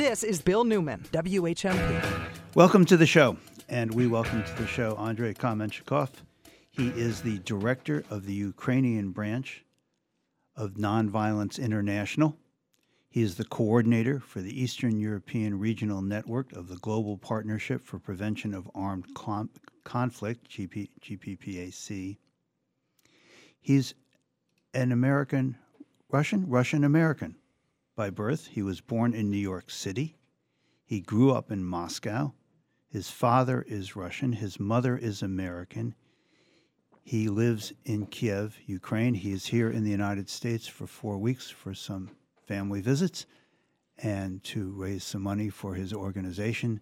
This is Bill Newman, WHMP. Welcome to the show, and we welcome to the show Andrei Kamenchikov. He is the director of the Ukrainian branch of Nonviolence International. He is the coordinator for the Eastern European Regional Network of the Global Partnership for Prevention of Armed Con- Conflict, GP- GPPAC. He's an American, Russian, Russian American by birth. He was born in New York City. He grew up in Moscow. His father is Russian, his mother is American. He lives in Kiev, Ukraine. He is here in the United States for four weeks for some family visits and to raise some money for his organization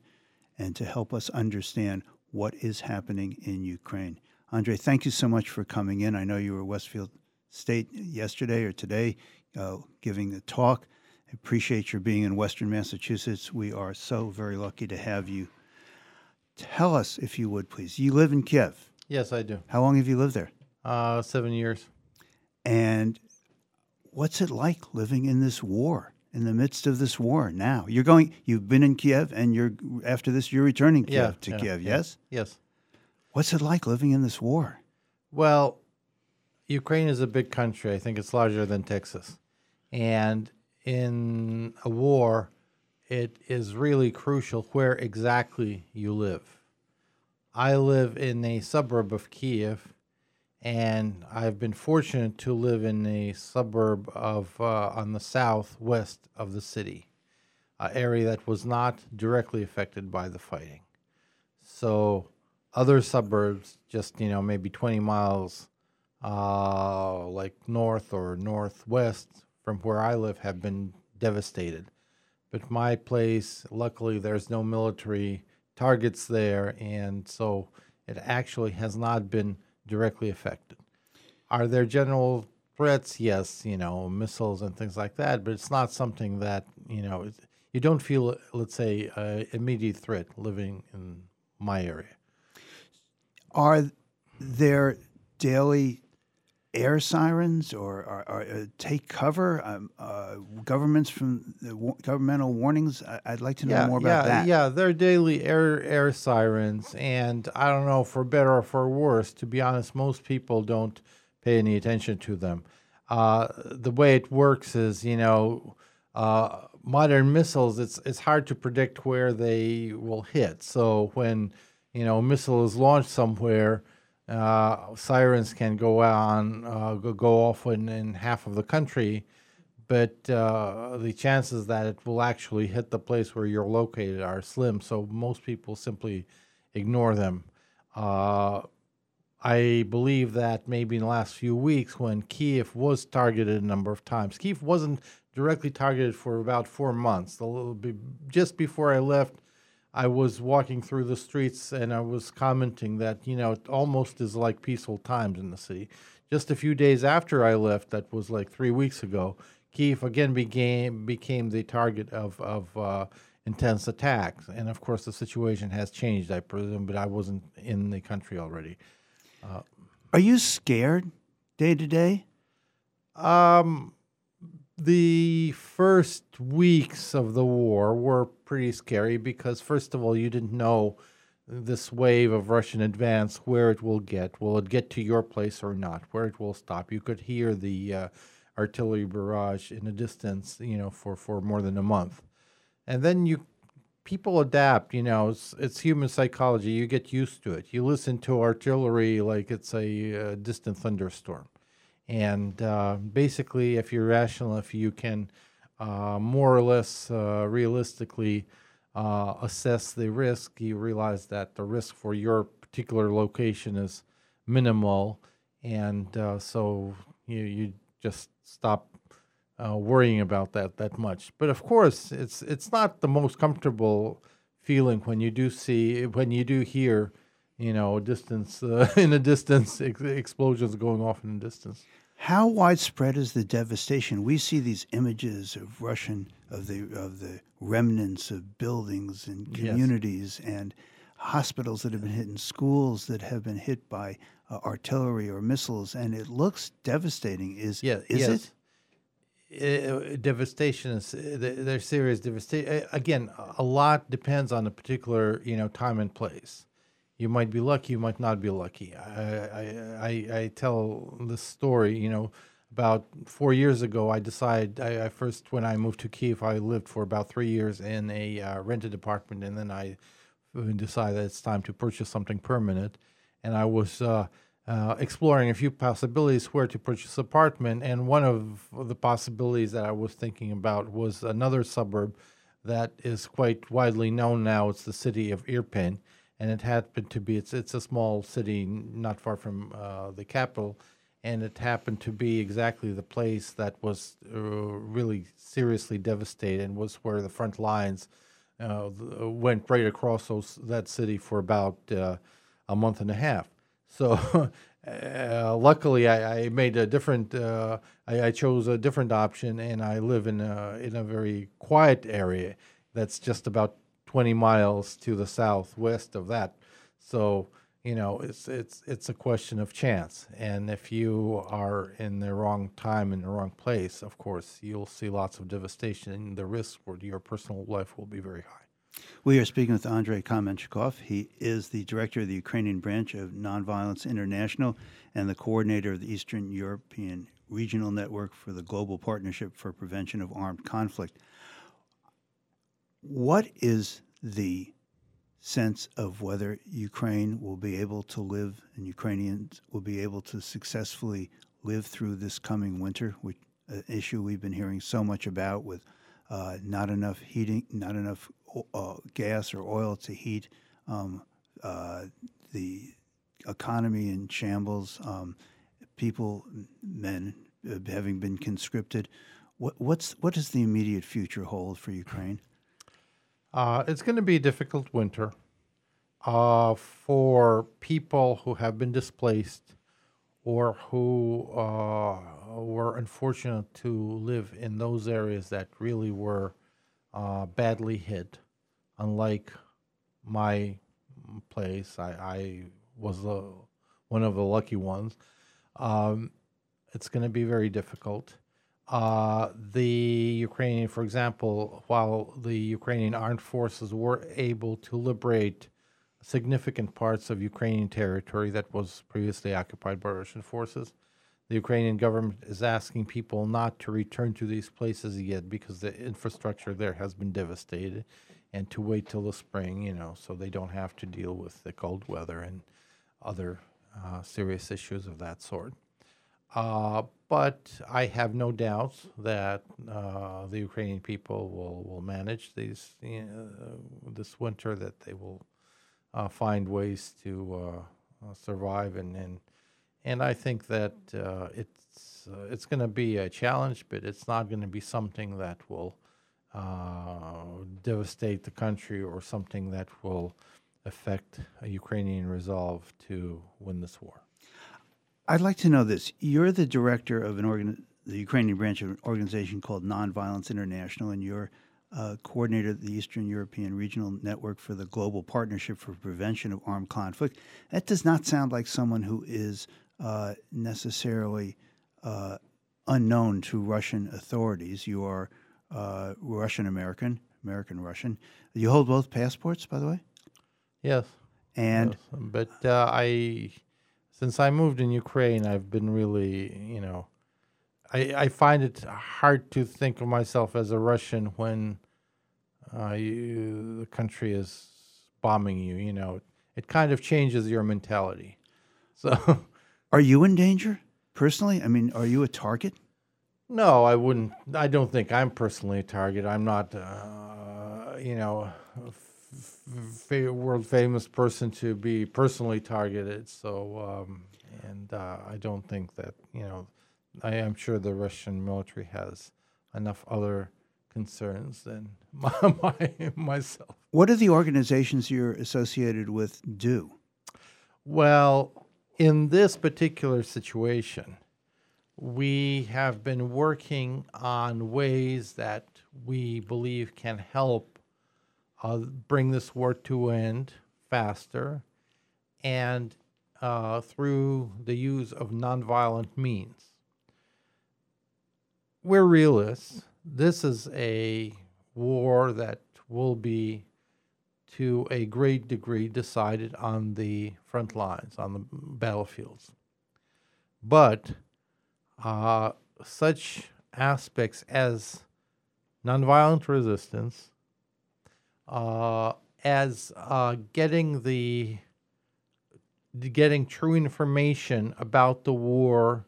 and to help us understand what is happening in Ukraine. Andre, thank you so much for coming in. I know you were Westfield State yesterday or today uh, giving a talk. Appreciate your being in Western Massachusetts. We are so very lucky to have you. Tell us, if you would, please. You live in Kiev. Yes, I do. How long have you lived there? Uh, seven years. And what's it like living in this war, in the midst of this war now? You're going, you've been in Kiev, and you're after this, you're returning Kiev Yeah, to yeah, Kiev, yeah. yes? Yes. What's it like living in this war? Well, Ukraine is a big country. I think it's larger than Texas. And in a war, it is really crucial where exactly you live. I live in a suburb of Kiev, and I've been fortunate to live in a suburb of uh, on the southwest of the city, an area that was not directly affected by the fighting. So other suburbs, just you know, maybe 20 miles, uh, like north or northwest from where I live, have been devastated. But my place, luckily, there's no military targets there, and so it actually has not been directly affected. Are there general threats? Yes, you know, missiles and things like that, but it's not something that you know. You don't feel, let's say, uh, immediate threat living in my area. Are there daily air sirens or, or, or uh, take cover? Um, uh, governments from the wa- governmental warnings? I, I'd like to know more about yeah, that. Yeah, they're daily air air sirens, and I don't know for better or for worse. To be honest, most people don't pay any attention to them. Uh, the way it works is, you know, uh, modern missiles. It's it's hard to predict where they will hit. So when you know a missile is launched somewhere. Uh, sirens can go on, uh, go, off in, in half of the country, but uh, the chances that it will actually hit the place where you're located are slim. So most people simply ignore them. Uh, I believe that maybe in the last few weeks, when Kiev was targeted a number of times, Kiev wasn't directly targeted for about four months. Just before I left, I was walking through the streets and I was commenting that, you know, it almost is like peaceful times in the city. Just a few days after I left, that was like three weeks ago, Kiev again became became the target of, of uh, intense attacks. And of course, the situation has changed, I presume, but I wasn't in the country already. Are you scared day to day? Um, the first weeks of the war were pretty scary because, first of all, you didn't know this wave of Russian advance where it will get. Will it get to your place or not? Where it will stop? You could hear the uh, artillery barrage in the distance, you know, for for more than a month, and then you people adapt. You know, it's, it's human psychology. You get used to it. You listen to artillery like it's a uh, distant thunderstorm. And uh, basically, if you're rational, if you can uh, more or less uh, realistically uh, assess the risk, you realize that the risk for your particular location is minimal, and uh, so you you just stop uh, worrying about that that much. But of course, it's it's not the most comfortable feeling when you do see when you do hear, you know, distance uh, in a distance ex- explosions going off in the distance. How widespread is the devastation? We see these images of Russian of the of the remnants of buildings and Yes. communities and hospitals that have been hit and schools that have been hit by uh, artillery or missiles, and it looks devastating. Is Yeah, is yes. it? uh, devastation is uh, there's serious devastation. Again, a lot depends on the particular you know time and place. You might be lucky, you might not be lucky. I I, I, I tell this story, you know, about four years ago. I decided I, I, first when I moved to Kiev, I lived for about three years in a uh, rented apartment, and then I decided it's time to purchase something permanent, and I was. Uh, uh, exploring a few possibilities where to purchase apartment, and one of the possibilities that I was thinking about was another suburb that is quite widely known now. It's the city of Irpin, and it happened to be it's it's a small city not far from uh, the capital, and it happened to be exactly the place that was uh, really seriously devastated and was where the front lines uh, went right across those, that city for about uh, a month and a half. So, uh, luckily, I, I, made a different. Uh, I, I, chose a different option, and I live in a in a very quiet area that's just about 20 miles to the southwest of that. So, you know, it's it's it's a question of chance, and if you are in the wrong time in the wrong place, of course, you'll see lots of devastation, and the risk for your personal life will be very high. We are speaking with Andrei Kamenchikov. He is the director of the Ukrainian branch of Nonviolence International and the coordinator of the Eastern European Regional Network for the Global Partnership for Prevention of Armed Conflict. What is the sense of whether Ukraine will be able to live and Ukrainians will be able to successfully live through this coming winter, which an issue we've been hearing so much about with uh, not enough heating, not enough uh, gas or oil to heat um, uh, the economy in shambles, um, people, men uh, having been conscripted. What, what's what does the immediate future hold for Ukraine? Uh, it's going to be a difficult winter uh, for people who have been displaced or who uh, were unfortunate to live in those areas that really were uh, badly hit. Unlike my place, I, I was the, one of the lucky ones. Um, it's going to be very difficult. Uh, the Ukrainian, for example, while the Ukrainian armed forces were able to liberate significant parts of Ukrainian territory that was previously occupied by Russian forces, the Ukrainian government is asking people not to return to these places yet because the infrastructure there has been devastated and to wait till the spring, you know, so they don't have to deal with the cold weather and other uh, serious issues of that sort. Uh, but I have no doubts that uh, the Ukrainian people will, will manage these this winter, that they will uh, find ways to uh, survive and, and and I think that uh, it's uh, it's going to be a challenge, but it's not going to be something that will uh, devastate the country or something that will affect a Ukrainian resolve to win this war. I'd like to know this. You're the director of an organ, the Ukrainian branch of an organization called Nonviolence International, and you're uh, coordinator of the Eastern European Regional Network for the Global Partnership for Prevention of Armed Conflict. That does not sound like someone who is uh, necessarily uh, unknown to Russian authorities. You are uh, Russian American, American Russian. You hold both passports, by the way. Yes. And yes. but uh, I, since I moved in Ukraine, I've been really, you know, I I find it hard to think of myself as a Russian when uh, you, the country is bombing you. You know, it kind of changes your mentality. So Are you in danger personally? I mean, are you a target? No, I wouldn't. I don't think I'm personally a target. I'm not, uh, you know, a f- world famous person to be personally targeted. So, um, and uh, I don't think that, you know, I am sure the Russian military has enough other concerns than my, my, myself. What do the organizations you're associated with do? Well, in this particular situation, we have been working on ways that we believe can help uh, bring this war to end faster and uh, through the use of nonviolent means. we're realists. This is a war that will be, to a great degree, decided on the front lines, on the battlefields. But uh, such aspects as nonviolent resistance, uh, as uh, getting the getting true information about the war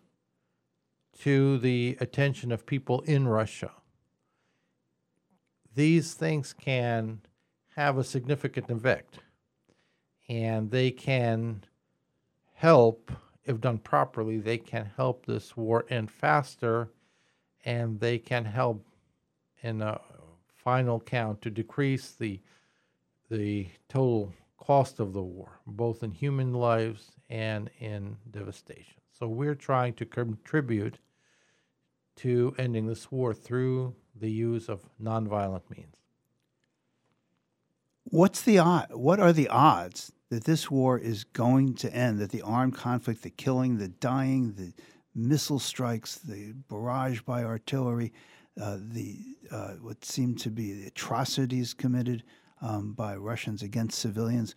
to the attention of people in Russia. These things can have a significant effect, and they can help, if done properly, they can help this war end faster, and they can help, in a final count, to decrease the the total cost of the war, both in human lives and in devastation. So we're trying to contribute to ending this war through the use of nonviolent means. What's the? What are the odds that this war is going to end? That the armed conflict, the killing, the dying, the missile strikes, the barrage by artillery, uh, the uh, what seem to be the atrocities committed um, by Russians against civilians.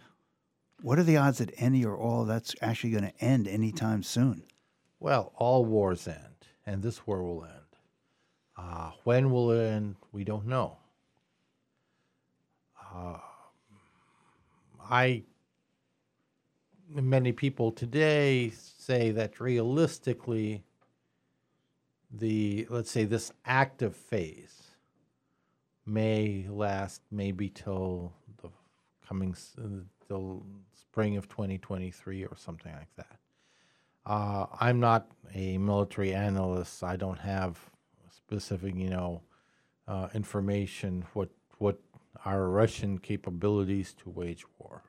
What are the odds that any or all of that's actually going to end anytime soon? Well, all wars end, and this war will end. Uh, when will it end? We don't know. Uh, I, many people today say that realistically, the let's say this active phase may last maybe till the coming till spring of 2023 or something like that. Uh, I'm not a military analyst. I don't have specific, you know, uh, information what what are Russian capabilities to wage war.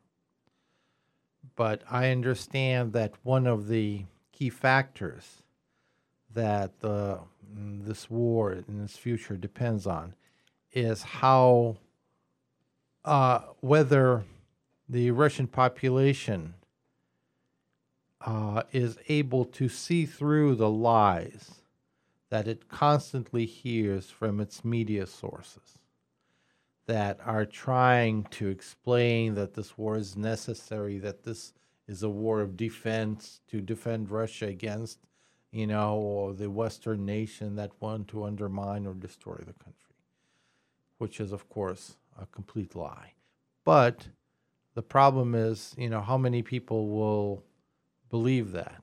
But I understand that one of the key factors that the, mm, this war in its future depends on is how uh, whether the Russian population uh, is able to see through the lies that it constantly hears from its media sources that are trying to explain that this war is necessary, that this is a war of defense to defend Russia against, you know, or the Western nation that want to undermine or destroy the country, which is, of course, a complete lie. But the problem is, you know, how many people will believe that?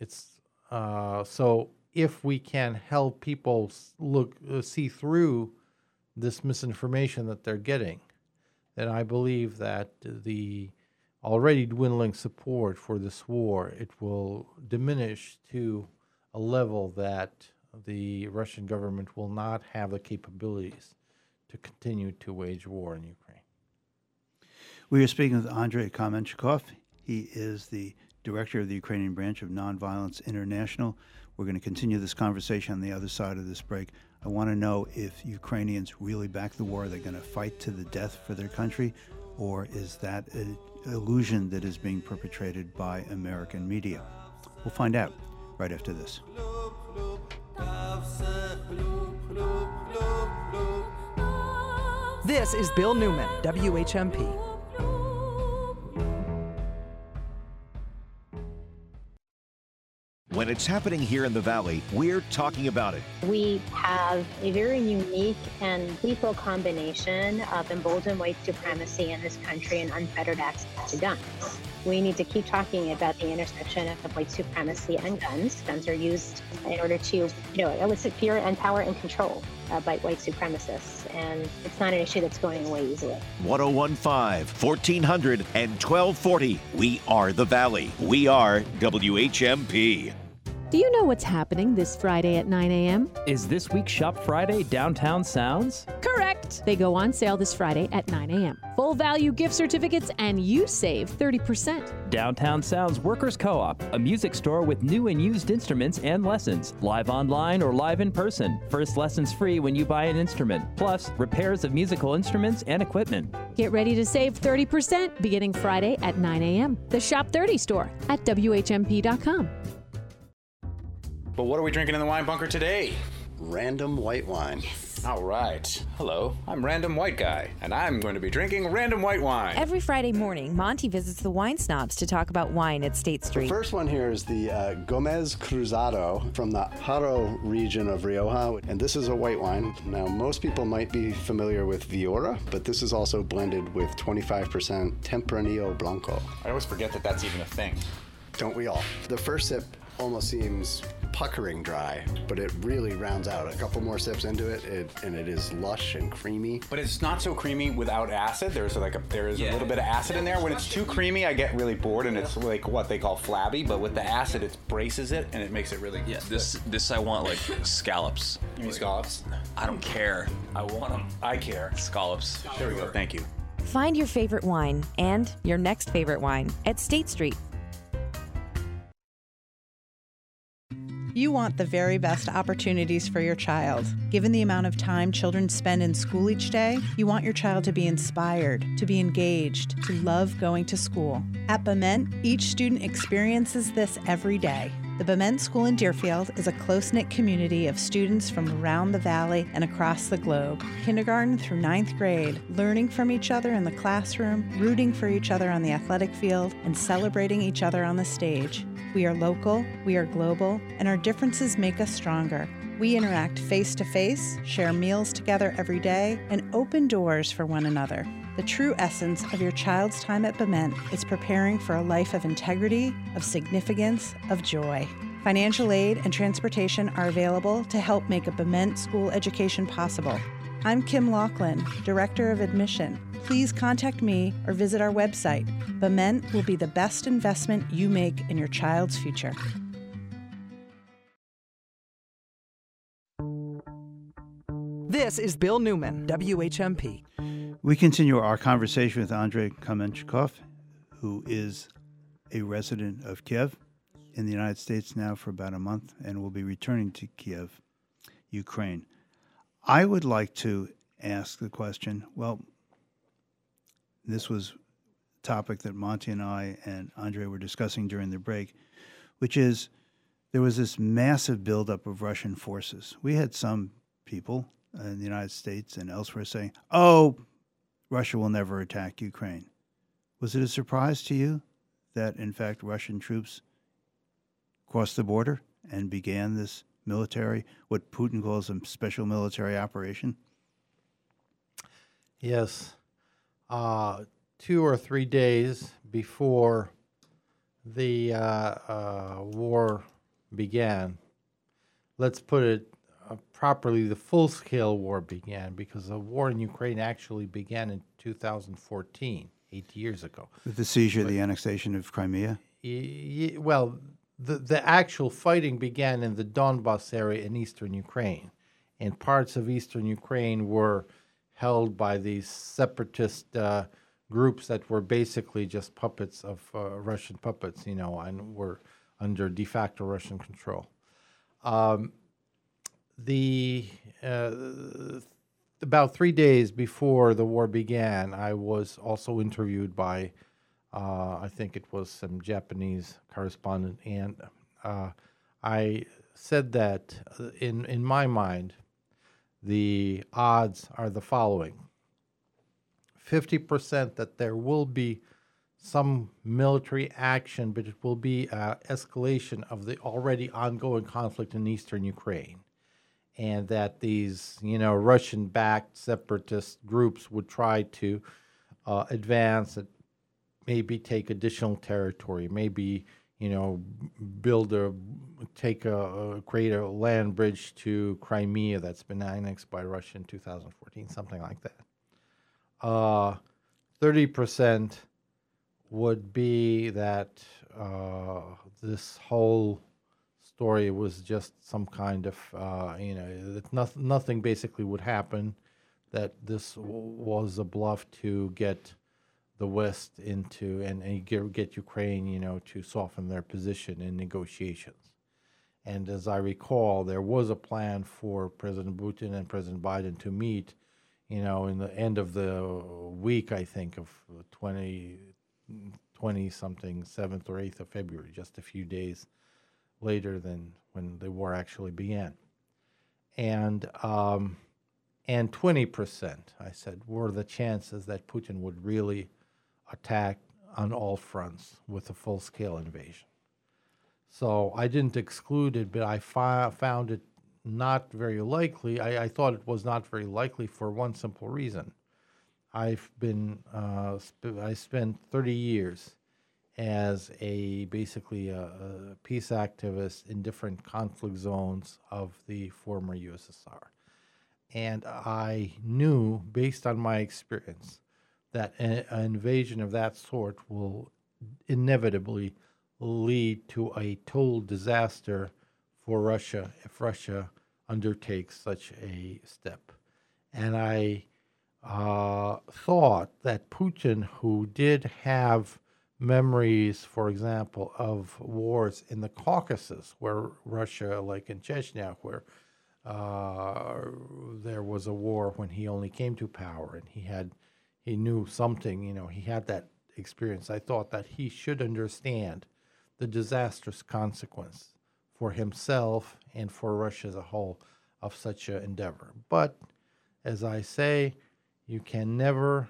It's uh, so if we can help people look uh, see through this misinformation that they're getting, then I believe that the already dwindling support for this war it will diminish to a level that the Russian government will not have the capabilities to continue to wage war in Ukraine. We are speaking with Andrei Kamenchikov. He is the director of the Ukrainian branch of Nonviolence International. We're going to continue this conversation on the other side of this break. I want to know if Ukrainians really back the war. Are They're going to fight to the death for their country, or is that an illusion that is being perpetrated by American media? We'll find out right after this. This is Bill Newman, WHMP. When it's happening here in the Valley, we're talking about it. We have a very unique and lethal combination of emboldened white supremacy in this country and unfettered access to guns. We need to keep talking about the intersection of white supremacy and guns. Guns are used in order to, you know, elicit fear and power and control uh, by white supremacists. And it's not an issue that's going away easily. 1015, 1400, and 1240. We are the Valley. We are WHMP. Do you know what's happening this Friday at 9 a.m.? Is this week's Shop Friday Downtown Sounds? Correct! They go on sale this Friday at 9 a.m. Full value gift certificates, and you save 30%. Downtown Sounds Workers Co op, a music store with new and used instruments and lessons, live online or live in person. First lessons free when you buy an instrument, plus repairs of musical instruments and equipment. Get ready to save 30% beginning Friday at 9 a.m. The Shop 30 store at WHMP.com. But what are we drinking in the wine bunker today? random white wine. Yes. All right. Hello, I'm Random White Guy, and I'm going to be drinking random white wine. Every Friday morning, Monty visits the wine snobs to talk about wine at State Street. The first one here is the uh, Gomez Cruzado from the Haro region of Rioja, and this is a white wine. Now, most people might be familiar with Viura, but this is also blended with 25% Tempranillo Blanco. I always forget that that's even a thing. Don't we all? The first sip almost seems puckering dry, but it really rounds out. A couple more sips into it, it and it is lush and creamy. But it's not so creamy without acid. There's like a there is a little bit of acid in there. When it's too creamy, I get really bored, and it's like what they call flabby. But with the acid, it braces it, and it makes it really Yeah, this this I want like scallops. You mean scallops? I don't care. I want them. I care. Scallops. There we go. Thank you. Find your favorite wine and your next favorite wine at State Street. You want the very best opportunities for your child. Given the amount of time children spend in school each day, you want your child to be inspired, to be engaged, to love going to school. At Bement, each student experiences this every day. The Bement School in Deerfield is a close knit community of students from around the valley and across the globe. Kindergarten through ninth grade, learning from each other in the classroom, rooting for each other on the athletic field, and celebrating each other on the stage. We are local, we are global, and our differences make us stronger. We interact face to face, share meals together every day, and open doors for one another. The true essence of your child's time at Bement is preparing for a life of integrity, of significance, of joy. Financial aid and transportation are available to help make a Bement school education possible. I'm Kim Laughlin, Director of Admission. Please contact me or visit our website. Bement will be the best investment you make in your child's future. This is Bill Newman, WHMP. We continue our conversation with Andrei Kamenchikov, who is a resident of Kiev in the United States now for about a month and will be returning to Kiev, Ukraine. I would like to ask the question well, this was a topic that Monty and I and Andre were discussing during the break, which is there was this massive buildup of Russian forces. We had some people in the United States and elsewhere saying, oh, Russia will never attack Ukraine. Was it a surprise to you that, in fact, Russian troops crossed the border and began this military, what Putin calls a special military operation? Yes. Uh, two or three days before the uh, uh, war began, let's put it properly, the full scale war began because the war in Ukraine actually began in 2014, eight years ago. With the seizure, the annexation of Crimea? Y- y- well, the, the actual fighting began in the Donbas area in eastern Ukraine. And parts of eastern Ukraine were held by these separatist uh, groups that were basically just puppets of uh, Russian puppets, you know, and were under de facto Russian control. Um, the uh, about three days before the war began, I was also interviewed by, uh, I think it was some Japanese correspondent, and uh, I said that uh, in in my mind, the odds are the following: fifty percent that there will be some military action, but it will be uh, escalation of the already ongoing conflict in eastern Ukraine and that these, you know, Russian-backed separatist groups would try to uh, advance and maybe take additional territory, maybe you know, build a, take a, create a land bridge to Crimea that's been annexed by Russia in 2014, something like that. Uh, Thirty percent would be that uh, this whole story was just some kind of uh, you know that nothing, nothing basically would happen that this was a bluff to get the west into and, and get, get ukraine you know to soften their position in negotiations. And as i recall there was a plan for president putin and president biden to meet you know in the end of the week i think of 20 20 something 7th or 8th of february just a few days later than when the war actually began. and um, and 20%, I said, were the chances that Putin would really attack on all fronts with a full scale invasion. So I didn't exclude it, but I fi- found it not very likely. I, I, thought it was not very likely for one simple reason. I've been, uh, sp- I spent 30 years as a basically a, a peace activist in different conflict zones of the former USSR. And I knew, based on my experience, that an, invasion of that sort will inevitably lead to a total disaster for Russia if Russia undertakes such a step. And I uh, thought that Putin, who did have memories, for example, of wars in the Caucasus, where Russia, like in Chechnya, where uh, there was a war when he only came to power, and he had he knew something. You know, he had that experience. I thought that he should understand the disastrous consequence for himself and for Russia as a whole of such an endeavor. But as I say, you can never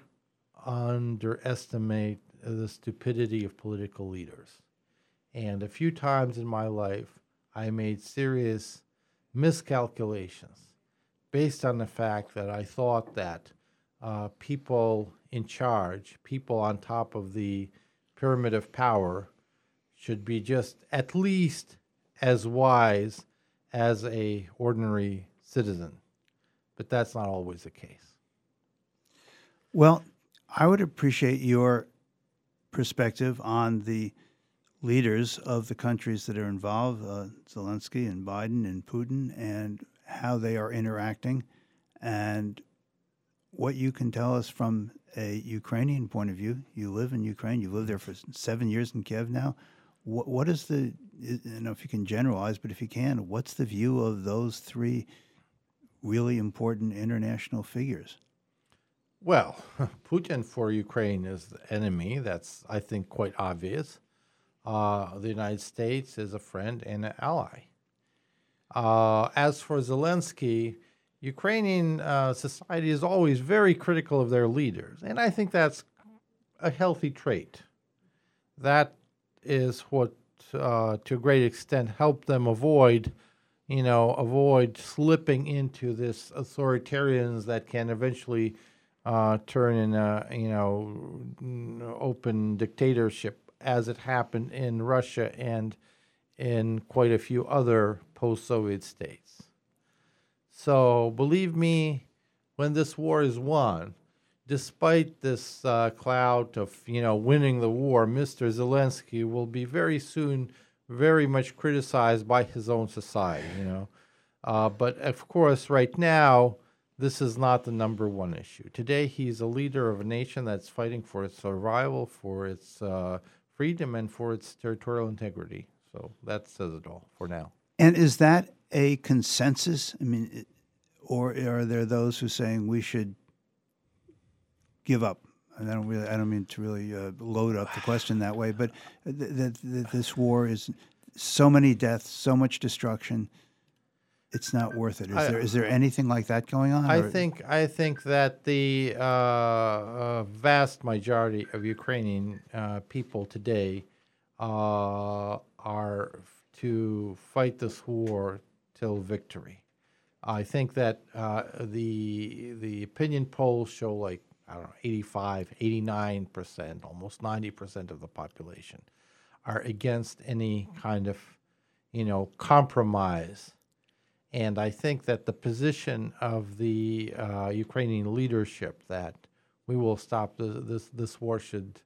underestimate the stupidity of political leaders. And a few times in my life, I made serious miscalculations based on the fact that I thought that uh, people in charge, people on top of the pyramid of power, should be just at least as wise as a ordinary citizen. But that's not always the case. Well, I would appreciate your perspective on the leaders of the countries that are involved, uh, Zelensky and Biden and Putin, and how they are interacting, and what you can tell us from a Ukrainian point of view. You live in Ukraine. You've lived there for seven years in Kiev now. What, what is the, I don't know if you can generalize, but if you can, what's the view of those three really important international figures? Well, Putin for Ukraine is the enemy. That's, I think, quite obvious. Uh, the United States is a friend and an ally. Uh, as for Zelensky, Ukrainian uh, society is always very critical of their leaders, and I think that's a healthy trait. That is what, uh, to a great extent, helped them avoid, you know, avoid slipping into this authoritarians that can eventually uh, turn in a you know open dictatorship as it happened in Russia and in quite a few other post-Soviet states. So believe me, when this war is won, despite this uh, cloud of you know winning the war, Mr. Zelensky will be very soon very much criticized by his own society. You know, uh, but of course, right now this is not the number one issue. Today, he's a leader of a nation that's fighting for its survival, for its uh, freedom, and for its territorial integrity. So that says it all for now. And is that a consensus? I mean, or are there those who are saying we should give up? And I don't really, I don't mean to really uh, load up the question that way, but that this war is so many deaths, so much destruction it's not worth it. Is I, there is there anything like that going on? I or? think I think that the uh, uh, vast majority of Ukrainian uh, people today uh, are to fight this war till victory. I think that uh, the the opinion polls show like I don't know 85, 89 percent, almost ninety percent of the population are against any kind of you know compromise and I think that the position of the uh, Ukrainian leadership that we will stop the, this this war should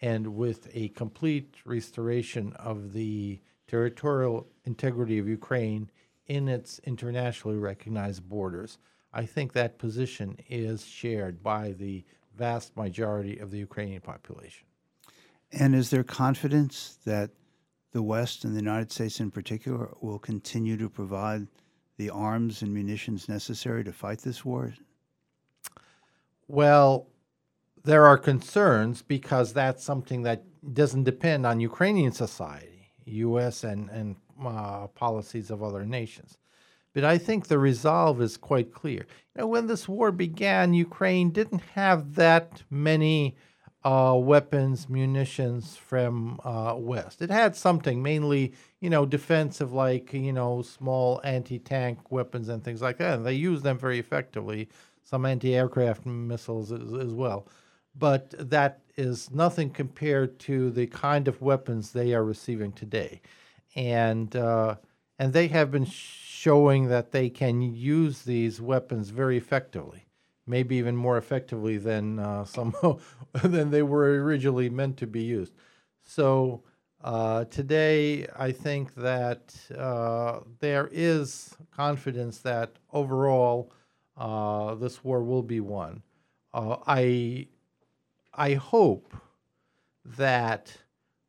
end with a complete restoration of the territorial integrity of Ukraine in its internationally recognized borders. I think that position is shared by the vast majority of the Ukrainian population. And is there confidence that the West and the United States in particular will continue to provide the arms and munitions necessary to fight this war? Well, there are concerns because that's something that doesn't depend on Ukrainian society, U.S. and, and uh, policies of other nations. But I think the resolve is quite clear. You know, when this war began, Ukraine didn't have that many uh, weapons, munitions from uh, West. It had something, mainly, you know, defensive, like, you know, small anti tank weapons and things like that. And they used them very effectively, some anti aircraft missiles as, as, well. But that is nothing compared to the kind of weapons they are receiving today. And, uh, and they have been showing that they can use these weapons very effectively maybe even more effectively than uh, some than they were originally meant to be used. So uh, today, I think that uh, there is confidence that overall uh, this war will be won. Uh, I I hope that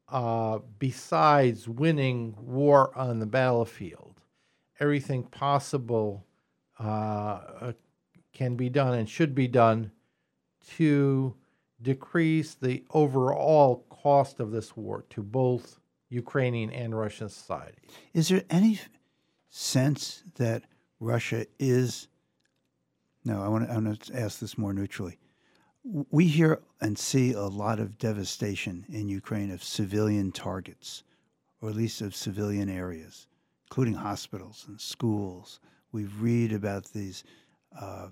uh, besides winning war on the battlefield, everything possible uh, can be done and should be done to decrease the overall cost of this war to both Ukrainian and Russian society. Is there any sense that Russia is? No, I want to, I want to ask this more neutrally. We hear and see a lot of devastation in Ukraine of civilian targets, or at least of civilian areas, including hospitals and schools. We read about these uh,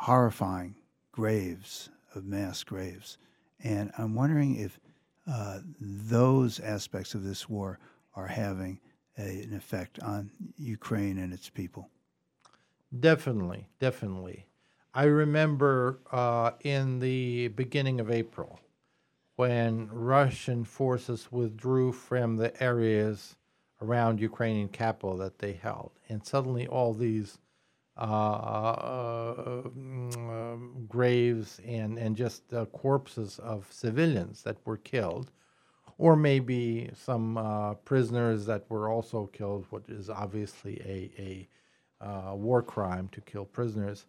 horrifying graves of mass graves. And I'm wondering if uh, those aspects of this war are having a, an effect on Ukraine and its people. Definitely, definitely. I remember uh, in the beginning of April when Russian forces withdrew from the areas around Ukrainian capital that they held, and suddenly all these graves and, and just corpses of civilians that were killed, or maybe some uh, prisoners that were also killed, which is obviously a, a war crime to kill prisoners.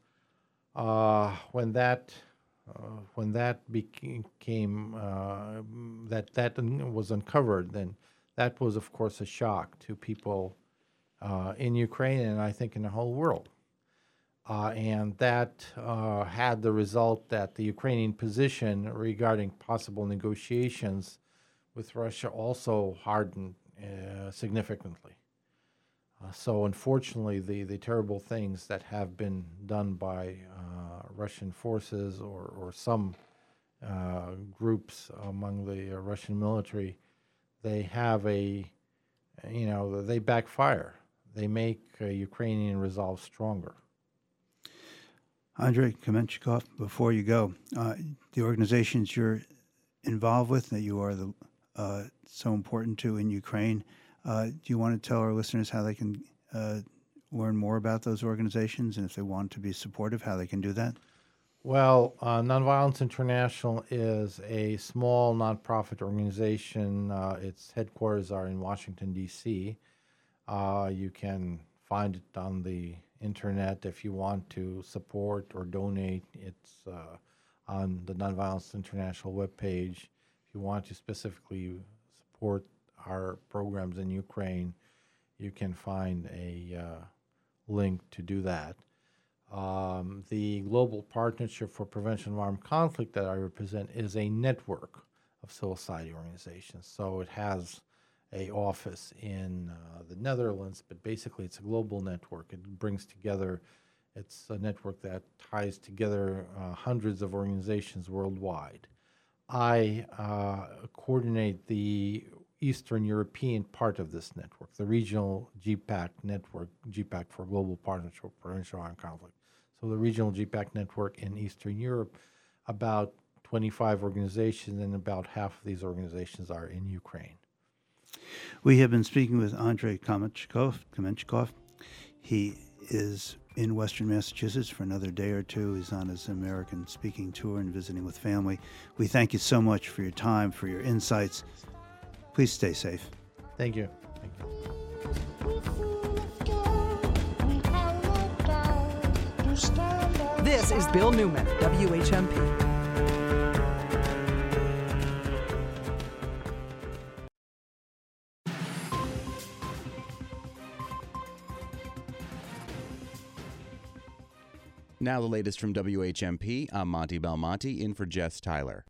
when that uh, when that became uh, that that was uncovered, then that was of course a shock to people uh, in Ukraine and I think in the whole world. Uh, and that uh, had the result that the Ukrainian position regarding possible negotiations with Russia also hardened uh, significantly. Uh, so, unfortunately, the, the terrible things that have been done by uh, Russian forces or, or some uh, groups among the Russian military, they have a, you know, they backfire. They make Ukrainian resolve stronger. Andrei Kamenchikov, before you go, uh, the organizations you're involved with that you are the, uh, so important to in Ukraine, uh, do you want to tell our listeners how they can uh, learn more about those organizations and if they want to be supportive, how they can do that? Well, uh, Nonviolence International is a small nonprofit organization. Uh, its headquarters are in Washington, D.C. you can find it on the internet if you want to support or donate. It's uh, on the Nonviolence International webpage. If you want to specifically support our programs in Ukraine, you can find a uh, link to do that. Um, the Global Partnership for Prevention of Armed Conflict that I represent is a network of civil society organizations. So it has a office in uh, the Netherlands, but basically it's a global network. It brings together, it's a network that ties together uh, hundreds of organizations worldwide. I uh, coordinate the Eastern European part of this network, the regional GPPAC network, GPPAC for Global Partnership for Armed Conflict. So the regional GPPAC network in Eastern Europe, about 25 organizations, and about half of these organizations are in Ukraine. We have been speaking with Andrei Kamenchikov. Kamenchikov. He is in Western Massachusetts for another day or two. He's on his American speaking tour and visiting with family. We thank you so much for your time, for your insights. Please stay safe. Thank you. Thank you. This is Bill Newman, WHMP. Now, the latest from WHMP. I'm Monty Belmonte in for Jess Tyler.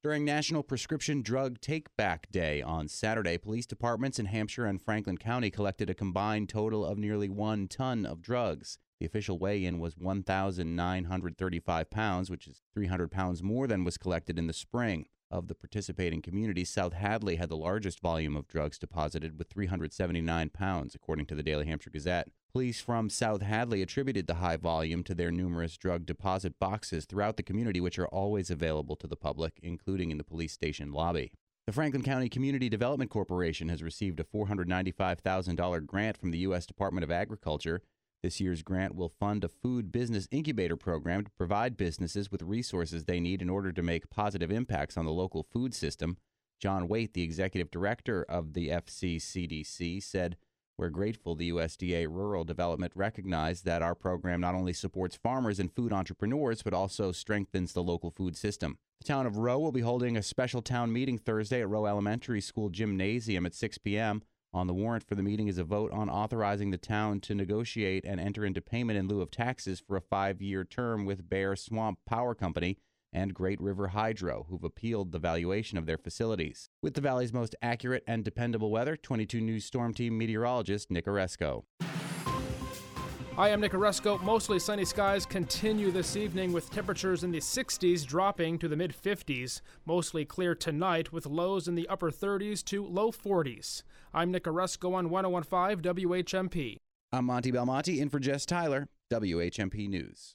During National Prescription Drug Take Back Day on Saturday, police departments in Hampshire and Franklin County collected a combined total of nearly one ton of drugs. The official weigh in was 1,935 pounds, which is 300 pounds more than was collected in the spring. Of the participating communities, South Hadley had the largest volume of drugs deposited with 379 pounds, according to the Daily Hampshire Gazette. Police from South Hadley attributed the high volume to their numerous drug deposit boxes throughout the community, which are always available to the public, including in the police station lobby. The Franklin County Community Development Corporation has received a $495,000 grant from the U.S. Department of Agriculture this year's grant will fund a food business incubator program to provide businesses with resources they need in order to make positive impacts on the local food system. John Waite, the executive director of the FCCDC, said, We're grateful the USDA Rural Development recognized that our program not only supports farmers and food entrepreneurs, but also strengthens the local food system. The town of Rowe will be holding a special town meeting Thursday at Rowe Elementary School Gymnasium at 6 p.m. On the warrant for the meeting is a vote on authorizing the town to negotiate and enter into payment in lieu of taxes for a five year term with Bear Swamp Power Company and Great River Hydro, who've appealed the valuation of their facilities. With the valley's most accurate and dependable weather, 22 News Storm Team meteorologist Nick Oresco. I am Nick Oresco. Mostly sunny skies continue this evening with temperatures in the 60s dropping to the mid 50s. Mostly clear tonight with lows in the upper 30s to low 40s. I'm Nick Oresco on 1015 WHMP. I'm Monty Belmonte in for Jess Tyler, WHMP News.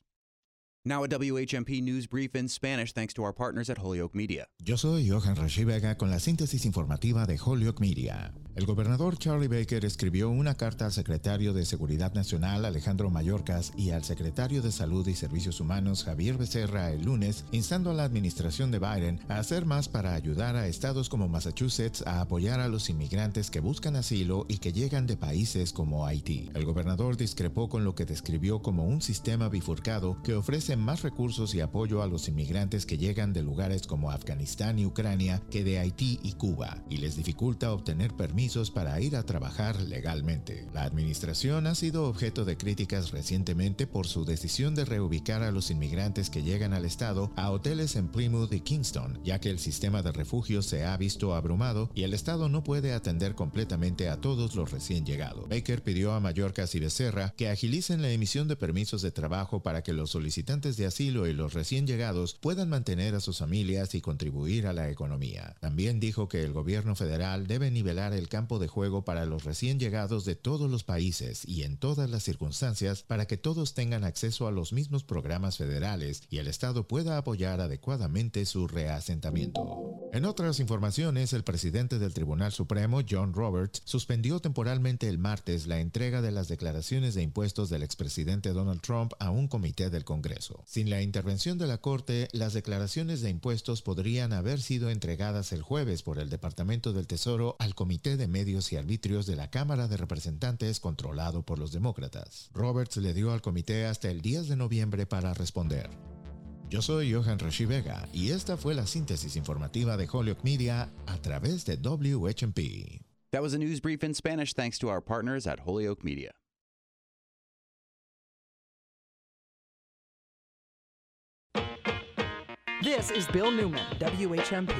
Now a WHMP News Brief in Spanish thanks to our partners at Holyoke Media. Yo soy Johan Rashi con la síntesis informativa de Holyoke Media. El gobernador Charlie Baker escribió una carta al secretario de Seguridad Nacional Alejandro Mayorkas y al secretario de Salud y Servicios Humanos Javier Becerra el lunes, instando a la administración de Biden a hacer más para ayudar a estados como Massachusetts a apoyar a los inmigrantes que buscan asilo y que llegan de países como Haití. El gobernador discrepó con lo que describió como un sistema bifurcado que ofrece más recursos y apoyo a los inmigrantes que llegan de lugares como Afganistán y Ucrania que de Haití y Cuba, y les dificulta obtener permisos para ir a trabajar legalmente. La administración ha sido objeto de críticas recientemente por su decisión de reubicar a los inmigrantes que llegan al estado a hoteles en Plymouth y Kingston, ya que el sistema de refugio se ha visto abrumado y el estado no puede atender completamente a todos los recién llegados. Baker pidió a Mallorca y Becerra que agilicen la emisión de permisos de trabajo para que los solicitantes de asilo y los recién llegados puedan mantener a sus familias y contribuir a la economía. También dijo que el gobierno federal debe nivelar el campo de juego para los recién llegados de todos los países y en todas las circunstancias para que todos tengan acceso a los mismos programas federales y el Estado pueda apoyar adecuadamente su reasentamiento. En otras informaciones, el presidente del Tribunal Supremo, John Roberts, suspendió temporalmente el martes la entrega de las declaraciones de impuestos del expresidente Donald Trump a un comité del Congreso. Sin la intervención de la Corte, las declaraciones de impuestos podrían haber sido entregadas el jueves por el Departamento del Tesoro al Comité de Medios y Arbitrios de la Cámara de Representantes controlado por los demócratas. Roberts le dio al comité hasta el 10 de noviembre para responder. Yo soy Johan Rashi Vega y esta fue la síntesis informativa de Holyoke Media a través de WHMP. That was a news brief in Spanish thanks to our partners at Holyoke Media. This is Bill Newman, WHMP.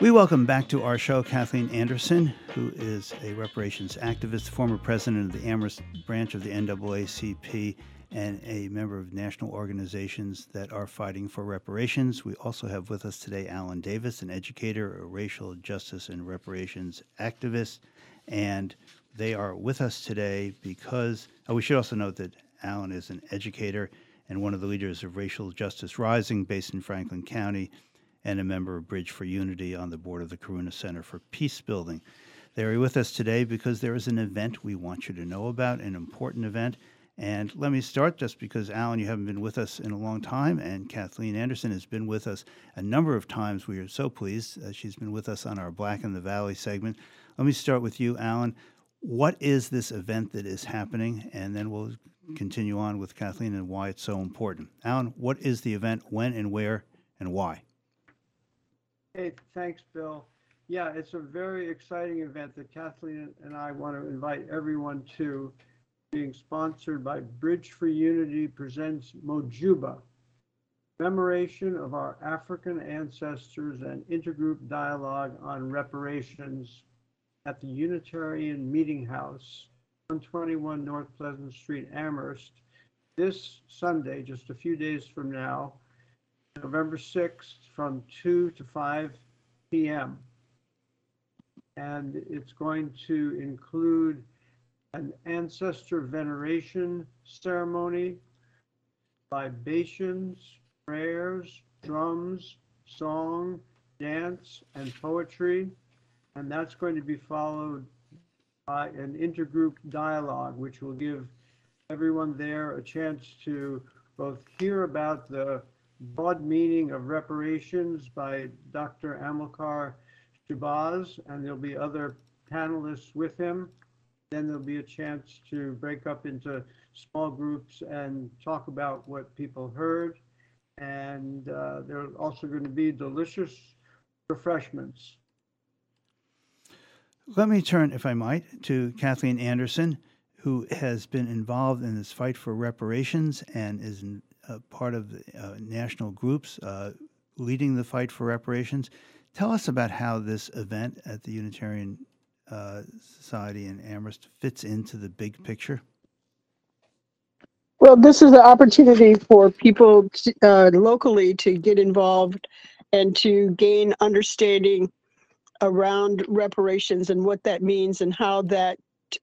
We welcome back to our show Kathleen Anderson, who is a reparations activist, former president of the Amherst branch of the NAACP, and a member of national organizations that are fighting for reparations. We also have with us today Alan Davis, an educator, a racial justice and reparations activist, and they are with us today because oh, we should also note that Alan is an educator and one of the leaders of Racial Justice Rising based in Franklin County and a member of Bridge for Unity on the board of the Karuna Center for Peace Building. They are with us today because there is an event we want you to know about, an important event. And let me start just because, Alan, you haven't been with us in a long time, and Kathleen Anderson has been with us a number of times. We are so pleased. Uh, she's been with us on our Black in the Valley segment. Let me start with you, Alan. What is this event that is happening? And then we'll continue on with Kathleen and why it's so important. Alan, what is the event, when and where, and why? Hey, thanks, Bill. Yeah, it's a very exciting event that Kathleen and I want to invite everyone to. being sponsored by Bridge for Unity presents Mojuba, commemoration of our African ancestors and intergroup dialogue on reparations at the Unitarian Meeting House, 121 North Pleasant Street, Amherst, this Sunday, just a few days from now, November 6th, from 2 to 5 p.m. And it's going to include an ancestor veneration ceremony, libations, prayers, drums, song, dance, and poetry. And that's going to be followed by an intergroup dialogue, which will give everyone there a chance to both hear about the broad meaning of reparations by Dr. Amilcar Shabazz, and there'll be other panelists with him. Then there'll be a chance to break up into small groups and talk about what people heard. And uh, there are also going to be delicious refreshments. Let me turn, if I might, to Kathleen Anderson, who has been involved in this fight for reparations and is uh, part of the uh, national groups uh, leading the fight for reparations. Tell us about how this event at the Unitarian uh, Society in Amherst fits into the big picture. Well, this is an opportunity for people to, uh, locally to get involved and to gain understanding around reparations and what that means and how that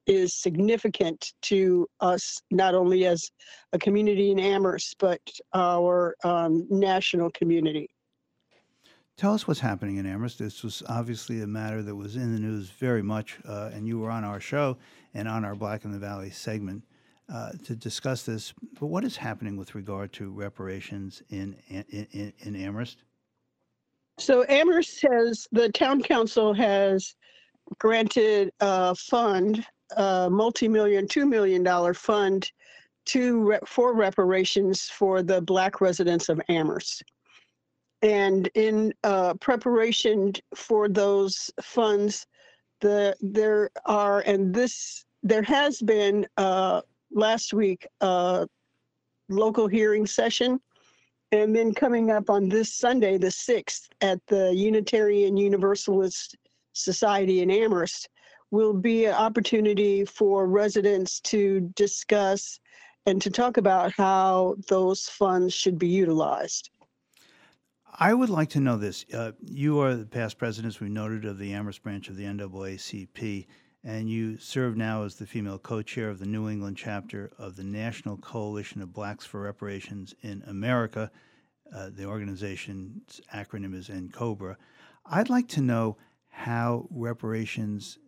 is significant to us, not only as a community in Amherst, but our um, national community. Tell us what's happening in Amherst. This was obviously a matter that was in the news very much, uh, and you were on our show and on our Black in the Valley segment uh, to discuss this. But what is happening with regard to reparations in in, in, in Amherst? So Amherst has the town council has granted a fund a multi-million, two million dollar fund to for reparations for the Black residents of Amherst. And in uh, preparation for those funds, the there are and this there has been uh, last week a local hearing session, and then coming up on this Sunday, the sixth, at the Unitarian Universalist Society in Amherst will be an opportunity for residents to discuss and to talk about how those funds should be utilized. I would like to know this. Uh, you are the past president, we noted, of the Amherst branch of the NAACP, and you serve now as the female co chair of the New England chapter of the National Coalition of Blacks for Reparations in America. Uh, the organization's acronym is NCOBRA. I'd like to know how reparations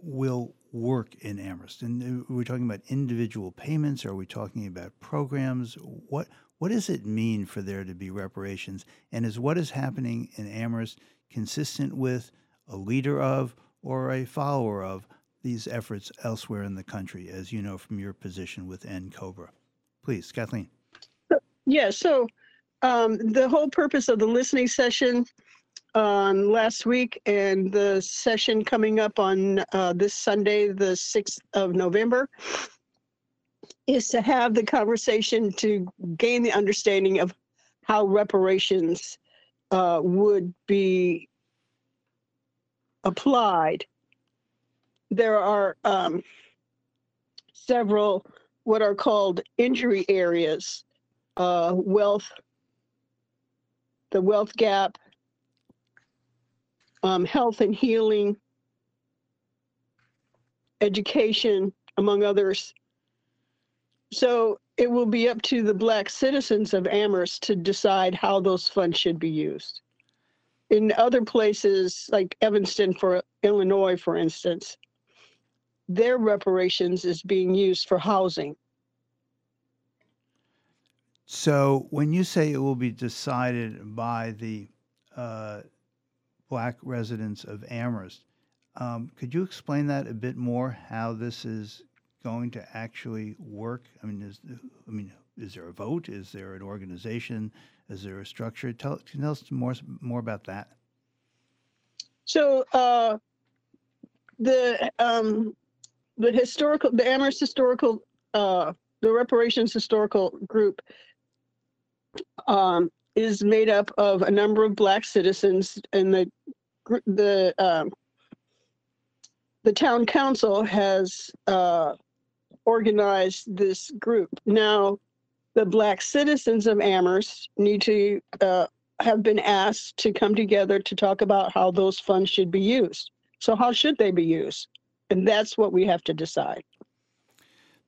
will work in Amherst? And uh, we're talking about individual payments. Are we talking about programs? What what does it mean for there to be reparations? And is what is happening in Amherst consistent with a leader of or a follower of these efforts elsewhere in the country, as you know from your position with NCOBRA? Please, Kathleen. Yeah, so um, the whole purpose of the listening session on last week and the session coming up on uh, this Sunday, the 6th of November, is to have the conversation to gain the understanding of how reparations uh, would be applied. There are um, several what are called injury areas, uh, wealth, the wealth gap, um, health and healing, education, among others. So it will be up to the Black citizens of Amherst to decide how those funds should be used. In other places, like Evanston, for Illinois, for instance, their reparations is being used for housing. So when you say it will be decided by the uh, black residents of Amherst. Um, could you explain that a bit more? How this is going to actually work? I mean, is I mean, is there a vote? Is there an organization? Is there a structure? Tell, tell us more more about that. So uh, the um, the historical the Amherst Historical uh, the reparations historical group um, is made up of a number of black citizens and the the um, the town council has uh, organized this group. Now, the black citizens of Amherst need to uh, have been asked to come together to talk about how those funds should be used. So, how should they be used? And that's what we have to decide.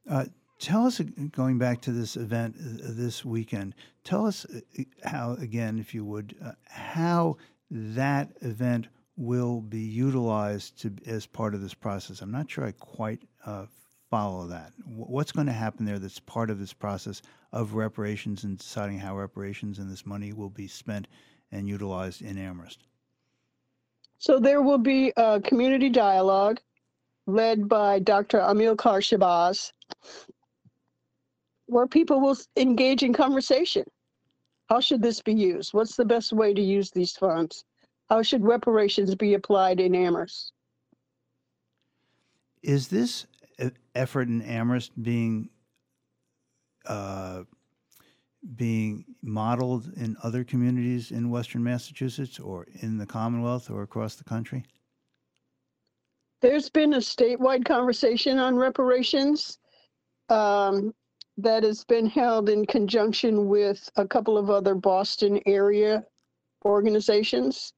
Uh, tell us, uh, going back to this event uh, this weekend, tell us uh, how, again, if you would, uh, how that event will be utilized to as part of this process. I'm not sure I quite uh, follow that. What's going to happen there that's part of this process of reparations and deciding how reparations and this money will be spent and utilized in Amherst? So, there will be a community dialogue led by Dr. Amilcar Shabazz, where people will engage in conversation. How should this be used? What's the best way to use these funds? How should reparations be applied in Amherst? Is this effort in Amherst being uh, being modeled in other communities in Western Massachusetts or in the Commonwealth or across the country? There's been a statewide conversation on reparations um, that has been held in conjunction with a couple of other Boston area organizations.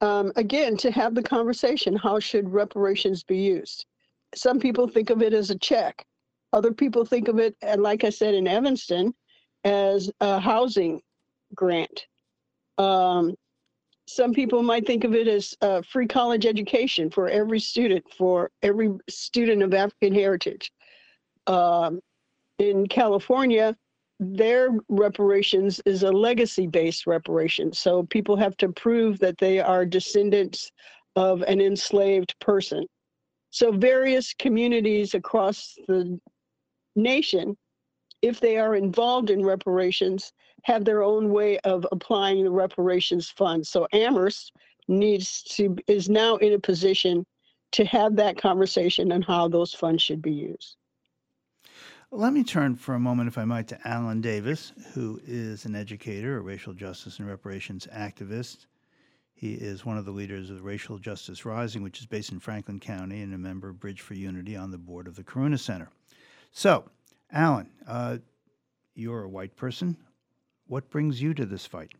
Um, again, to have the conversation, how should reparations be used? Some people think of it as a check. Other people think of it, and like I said in Evanston, as a housing grant. Um, some people might think of it as uh, free college education for every student, for every student of African heritage. Um, in California, their reparations is a legacy based reparation. So people have to prove that they are descendants of an enslaved person. So various communities across the nation, if they are involved in reparations, have their own way of applying the reparations fund. So Amherst needs to is now in a position to have that conversation on how those funds should be used. Let me turn for a moment, if I might, to Alan Davis, who is an educator, a racial justice and reparations activist. He is one of the leaders of the Racial Justice Rising, which is based in Franklin County, and a member of Bridge for Unity on the board of the Karuna Center. So, Alan, uh, you're a white person. What brings you to this fight?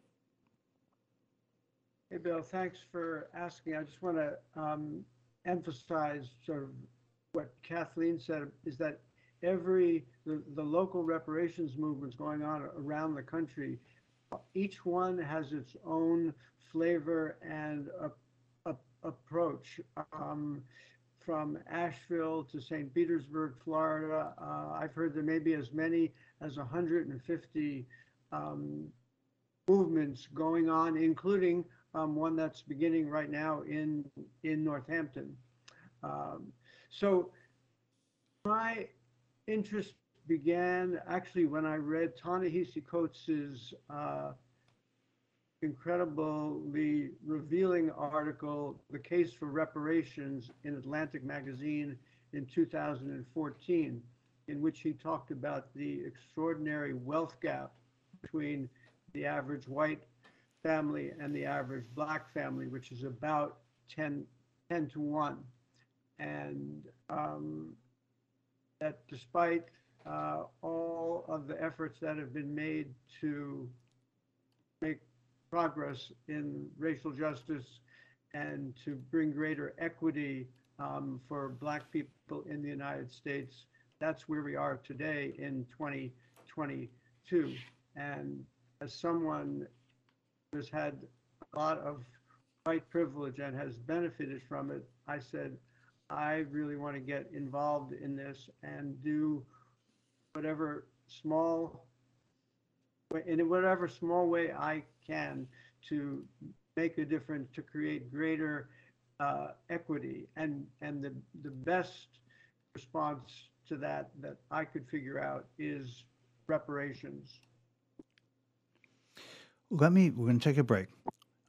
Hey, Bill, thanks for asking. I just want to um, emphasize sort of what Kathleen said is that every, the, the local reparations movements going on around the country, each one has its own flavor and a, a, approach. Um, from Asheville to St. Petersburg, Florida, uh, I've heard there may be as many as 150 um, movements going on, including um, one that's beginning right now in in Northampton. Um, so my interest began actually when I read Ta-Nehisi Coates's uh, incredibly revealing article, "The Case for Reparations" in Atlantic Magazine in 2014, in which he talked about the extraordinary wealth gap between the average white family and the average black family, which is about 10, 10 to 1. And um, that despite uh, all of the efforts that have been made to make progress in racial justice and to bring greater equity um, for black people in the United States, that's where we are today in 2022. And as someone who has had a lot of white privilege and has benefited from it, I said, I really want to get involved in this and do whatever small, in whatever small way I can to make a difference, to create greater uh, equity. And, and the, the best response to that that I could figure out is reparations. Let me, we're going to take a break.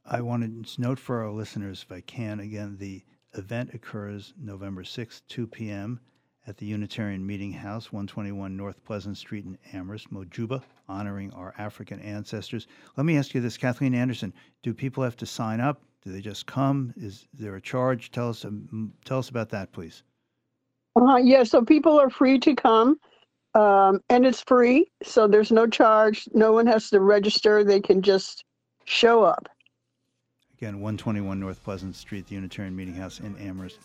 I want to note for our listeners, if I can, again, the event occurs November 6th, 2 p.m. at the Unitarian Meeting House, 121 North Pleasant Street in Amherst, Mojuba, honoring our African ancestors. Let me ask you this, Kathleen Anderson: Do people have to sign up? Do they just come? Is there a charge? Tell us, um, tell us about that, please. Uh, yeah, so people are free to come, um, and it's free, so there's no charge. No one has to register. They can just show up. Again, 121 North Pleasant Street, the Unitarian Meeting House in Amherst,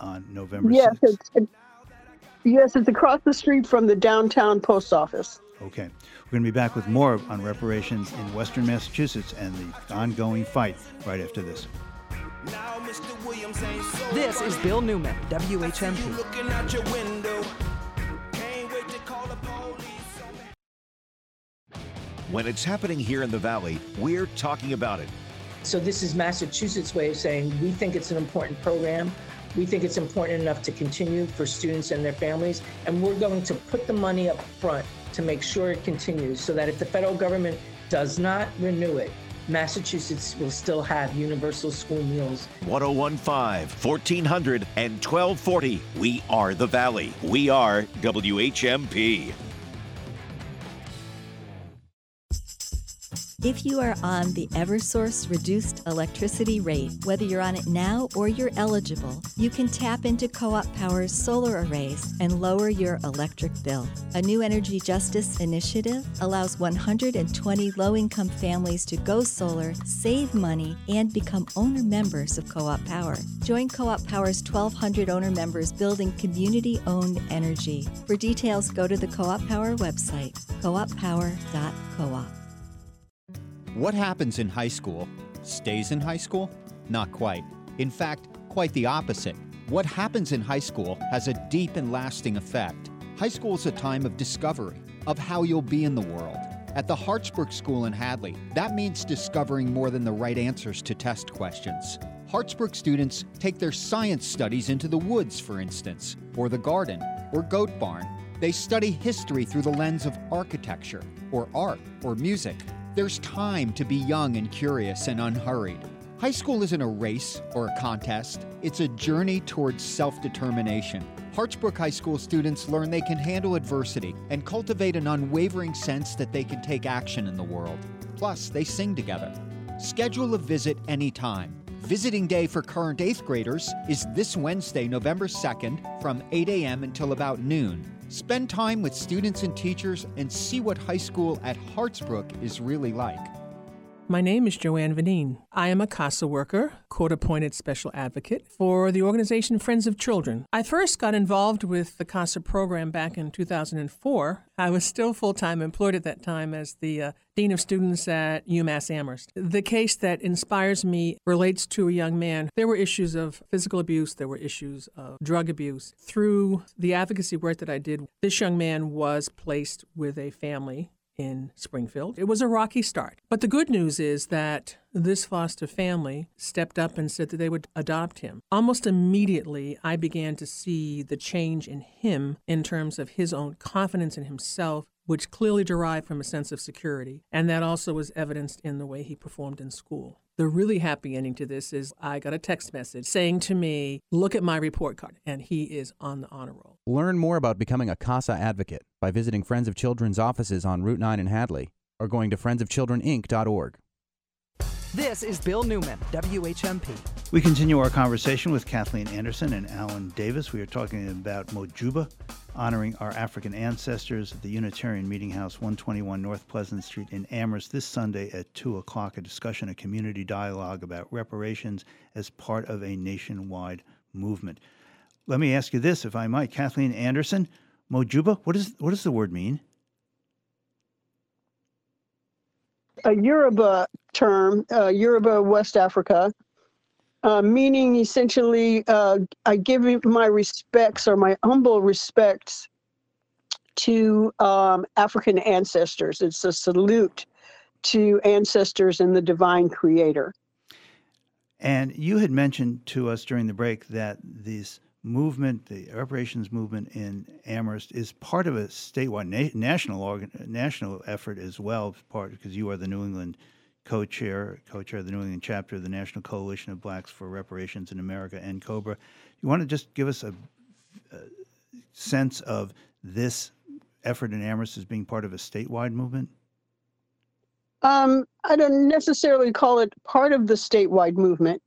on November Yes, 6th. it's it, yes, it's across the street from the downtown post office. Okay. We're going to be back with more on reparations in Western Massachusetts and the ongoing fight right after this. This is Bill Newman, WHMP. Looking out your window. When it's happening here in the Valley, we're talking about it. So this is Massachusetts' way of saying we think it's an important program. We think it's important enough to continue for students and their families, and we're going to put the money up front to make sure it continues so that if the federal government does not renew it, Massachusetts will still have universal school meals. 1015, 1400, and 1240. We are the Valley. We are WHMP. If you are on the Eversource reduced electricity rate, whether you're on it now or you're eligible, you can tap into Co op Power's solar arrays and lower your electric bill. A new energy justice initiative allows 120 low income families to go solar, save money, and become owner members of Co op Power. Join Co op Power's 1,200 owner members building community owned energy. For details, go to the Co op Power website, cooppower.coop. What happens in high school stays in high school? Not quite. In fact, quite the opposite. What happens in high school has a deep and lasting effect. High school is a time of discovery, of how you'll be in the world. At the Hartsbrook School in Hadley, that means discovering more than the right answers to test questions. Hartsbrook students take their science studies into the woods, for instance, or the garden, or goat barn. They study history through the lens of architecture, or art, or music. There's time to be young and curious and unhurried. High school isn't a race or a contest, it's a journey towards self determination. Hartsbrook High School students learn they can handle adversity and cultivate an unwavering sense that they can take action in the world. Plus, they sing together. Schedule a visit anytime. Visiting day for current 8th graders is this Wednesday, November 2nd from 8 a.m. until about noon. Spend time with students and teachers and see what high school at Hartsbrook is really like. My name is Joanne Vanin. I am a CASA worker, court appointed special advocate for the organization Friends of Children. I first got involved with the CASA program back in 2004. I was still full time employed at that time as the uh, Dean of Students at UMass Amherst. The case that inspires me relates to a young man. There were issues of physical abuse, there were issues of drug abuse. Through the advocacy work that I did, this young man was placed with a family in Springfield. It was a rocky start. But the good news is that this foster family stepped up and said that they would adopt him. Almost immediately, I began to see the change in him in terms of his own confidence in himself, which clearly derived from a sense of security. And that also was evidenced in the way he performed in school. The really happy ending to this is I got a text message saying to me, Look at my report card, and he is on the honor roll. Learn more about becoming a CASA advocate by visiting Friends of Children's offices on Route 9 in Hadley or going to friendsofchildreninc.org. This is Bill Newman, WHMP. We continue our conversation with Kathleen Anderson and Alan Davis. We are talking about Mojuba, honoring our African ancestors at the Unitarian Meeting House, 121 North Pleasant Street in Amherst, this Sunday at 2 o'clock. A discussion, a community dialogue about reparations as part of a nationwide movement. Let me ask you this, if I might. Kathleen Anderson, Mojuba, what, is, what does the word mean? a Yoruba term, uh, Yoruba West Africa, uh, meaning essentially, uh, I give my respects or my humble respects to um, African ancestors. It's a salute to ancestors and the divine creator. And you had mentioned to us during the break that this movement, the reparations movement in Amherst, is part of a statewide na- national organ- national effort as well. Part because you are the New England co-chair, co-chair of the New England chapter of the National Coalition of Blacks for Reparations in America, NCOBRA. You want to just give us a, a sense of this effort in Amherst as being part of a statewide movement? Um, I don't necessarily call it part of the statewide movement,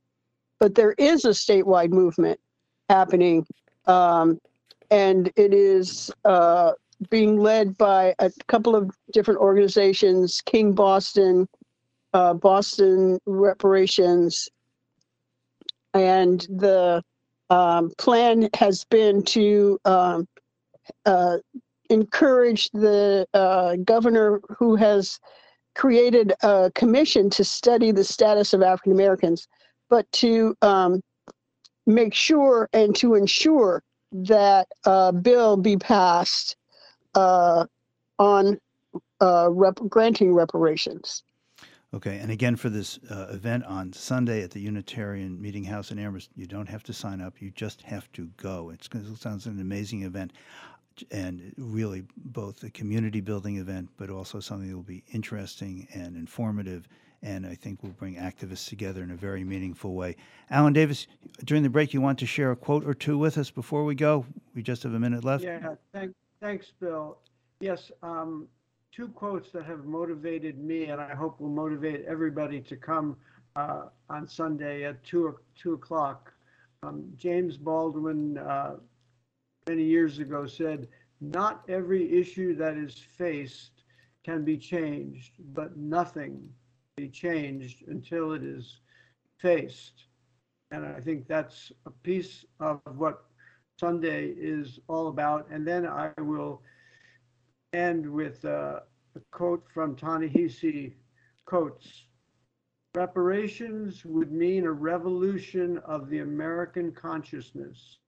but there is a statewide movement happening. Um, and it is uh, being led by a couple of different organizations King Boston, uh, Boston Reparations. And the um, plan has been to um, uh, encourage the uh, governor who has created a commission to study the status of African Americans, but to um, make sure and to ensure that a bill be passed uh, on uh, rep- granting reparations. Okay, and again for this uh, event on Sunday at the Unitarian Meeting House in Amherst, you don't have to sign up. You just have to go. It's, it sounds an amazing event, and really both a community building event, but also something that will be interesting and informative, and I think will bring activists together in a very meaningful way. Alan Davis, during the break, you want to share a quote or two with us before we go? We just have a minute left. Yeah, thank, thanks, Bill. Yes, um, two quotes that have motivated me, and I hope will motivate everybody to come uh, on Sunday at two two o'clock. Um, James Baldwin, uh, many years ago, said, "Not every issue that is faced can be changed, but nothing can be changed until it is faced." And I think that's a piece of what Sunday is all about. And then I will end with uh, a quote from Ta-Nehisi Coates. Reparations would mean a revolution of the American consciousness,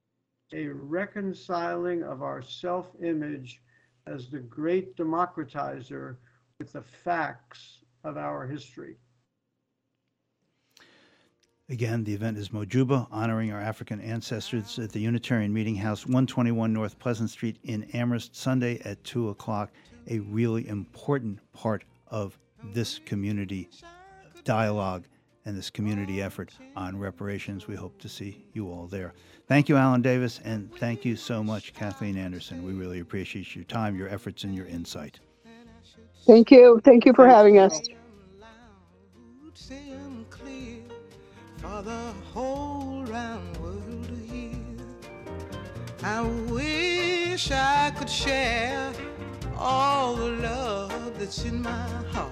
a reconciling of our self-image as the great democratizer with the facts of our history. Again, the event is Mojuba, honoring our African ancestors at the Unitarian Meeting House, 121 North Pleasant Street in Amherst, Sunday at 2 o'clock. A really important part of this community dialogue and this community effort on reparations. We hope to see you all there. Thank you, Alan Davis, and thank you so much, Kathleen Anderson. We really appreciate your time, your efforts, and your insight. Thank you. Thank you for having us. The whole round world to hear. I wish I could share all the love that's in my heart.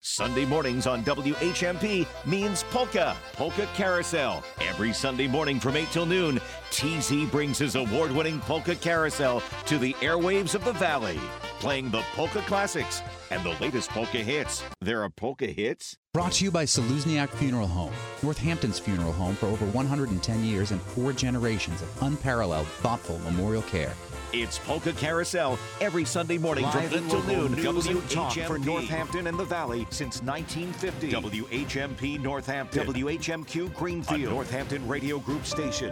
Sunday mornings on WHMP means Polka, Polka Carousel. Every Sunday morning from 8 till noon, TZ brings his award winning Polka Carousel to the airwaves of the Valley, playing the polka classics and the latest polka hits. There are polka hits? Brought to you by Czelusniak Funeral Home, Northampton's funeral home for over 110 years and four generations of unparalleled, thoughtful memorial care. It's Polka Carousel every Sunday morning Live from 8 till noon. news and talk WHMP. for Northampton and the Valley since 1950. WHMP Northampton. WHMQ Greenfield. Northampton Radio Group station.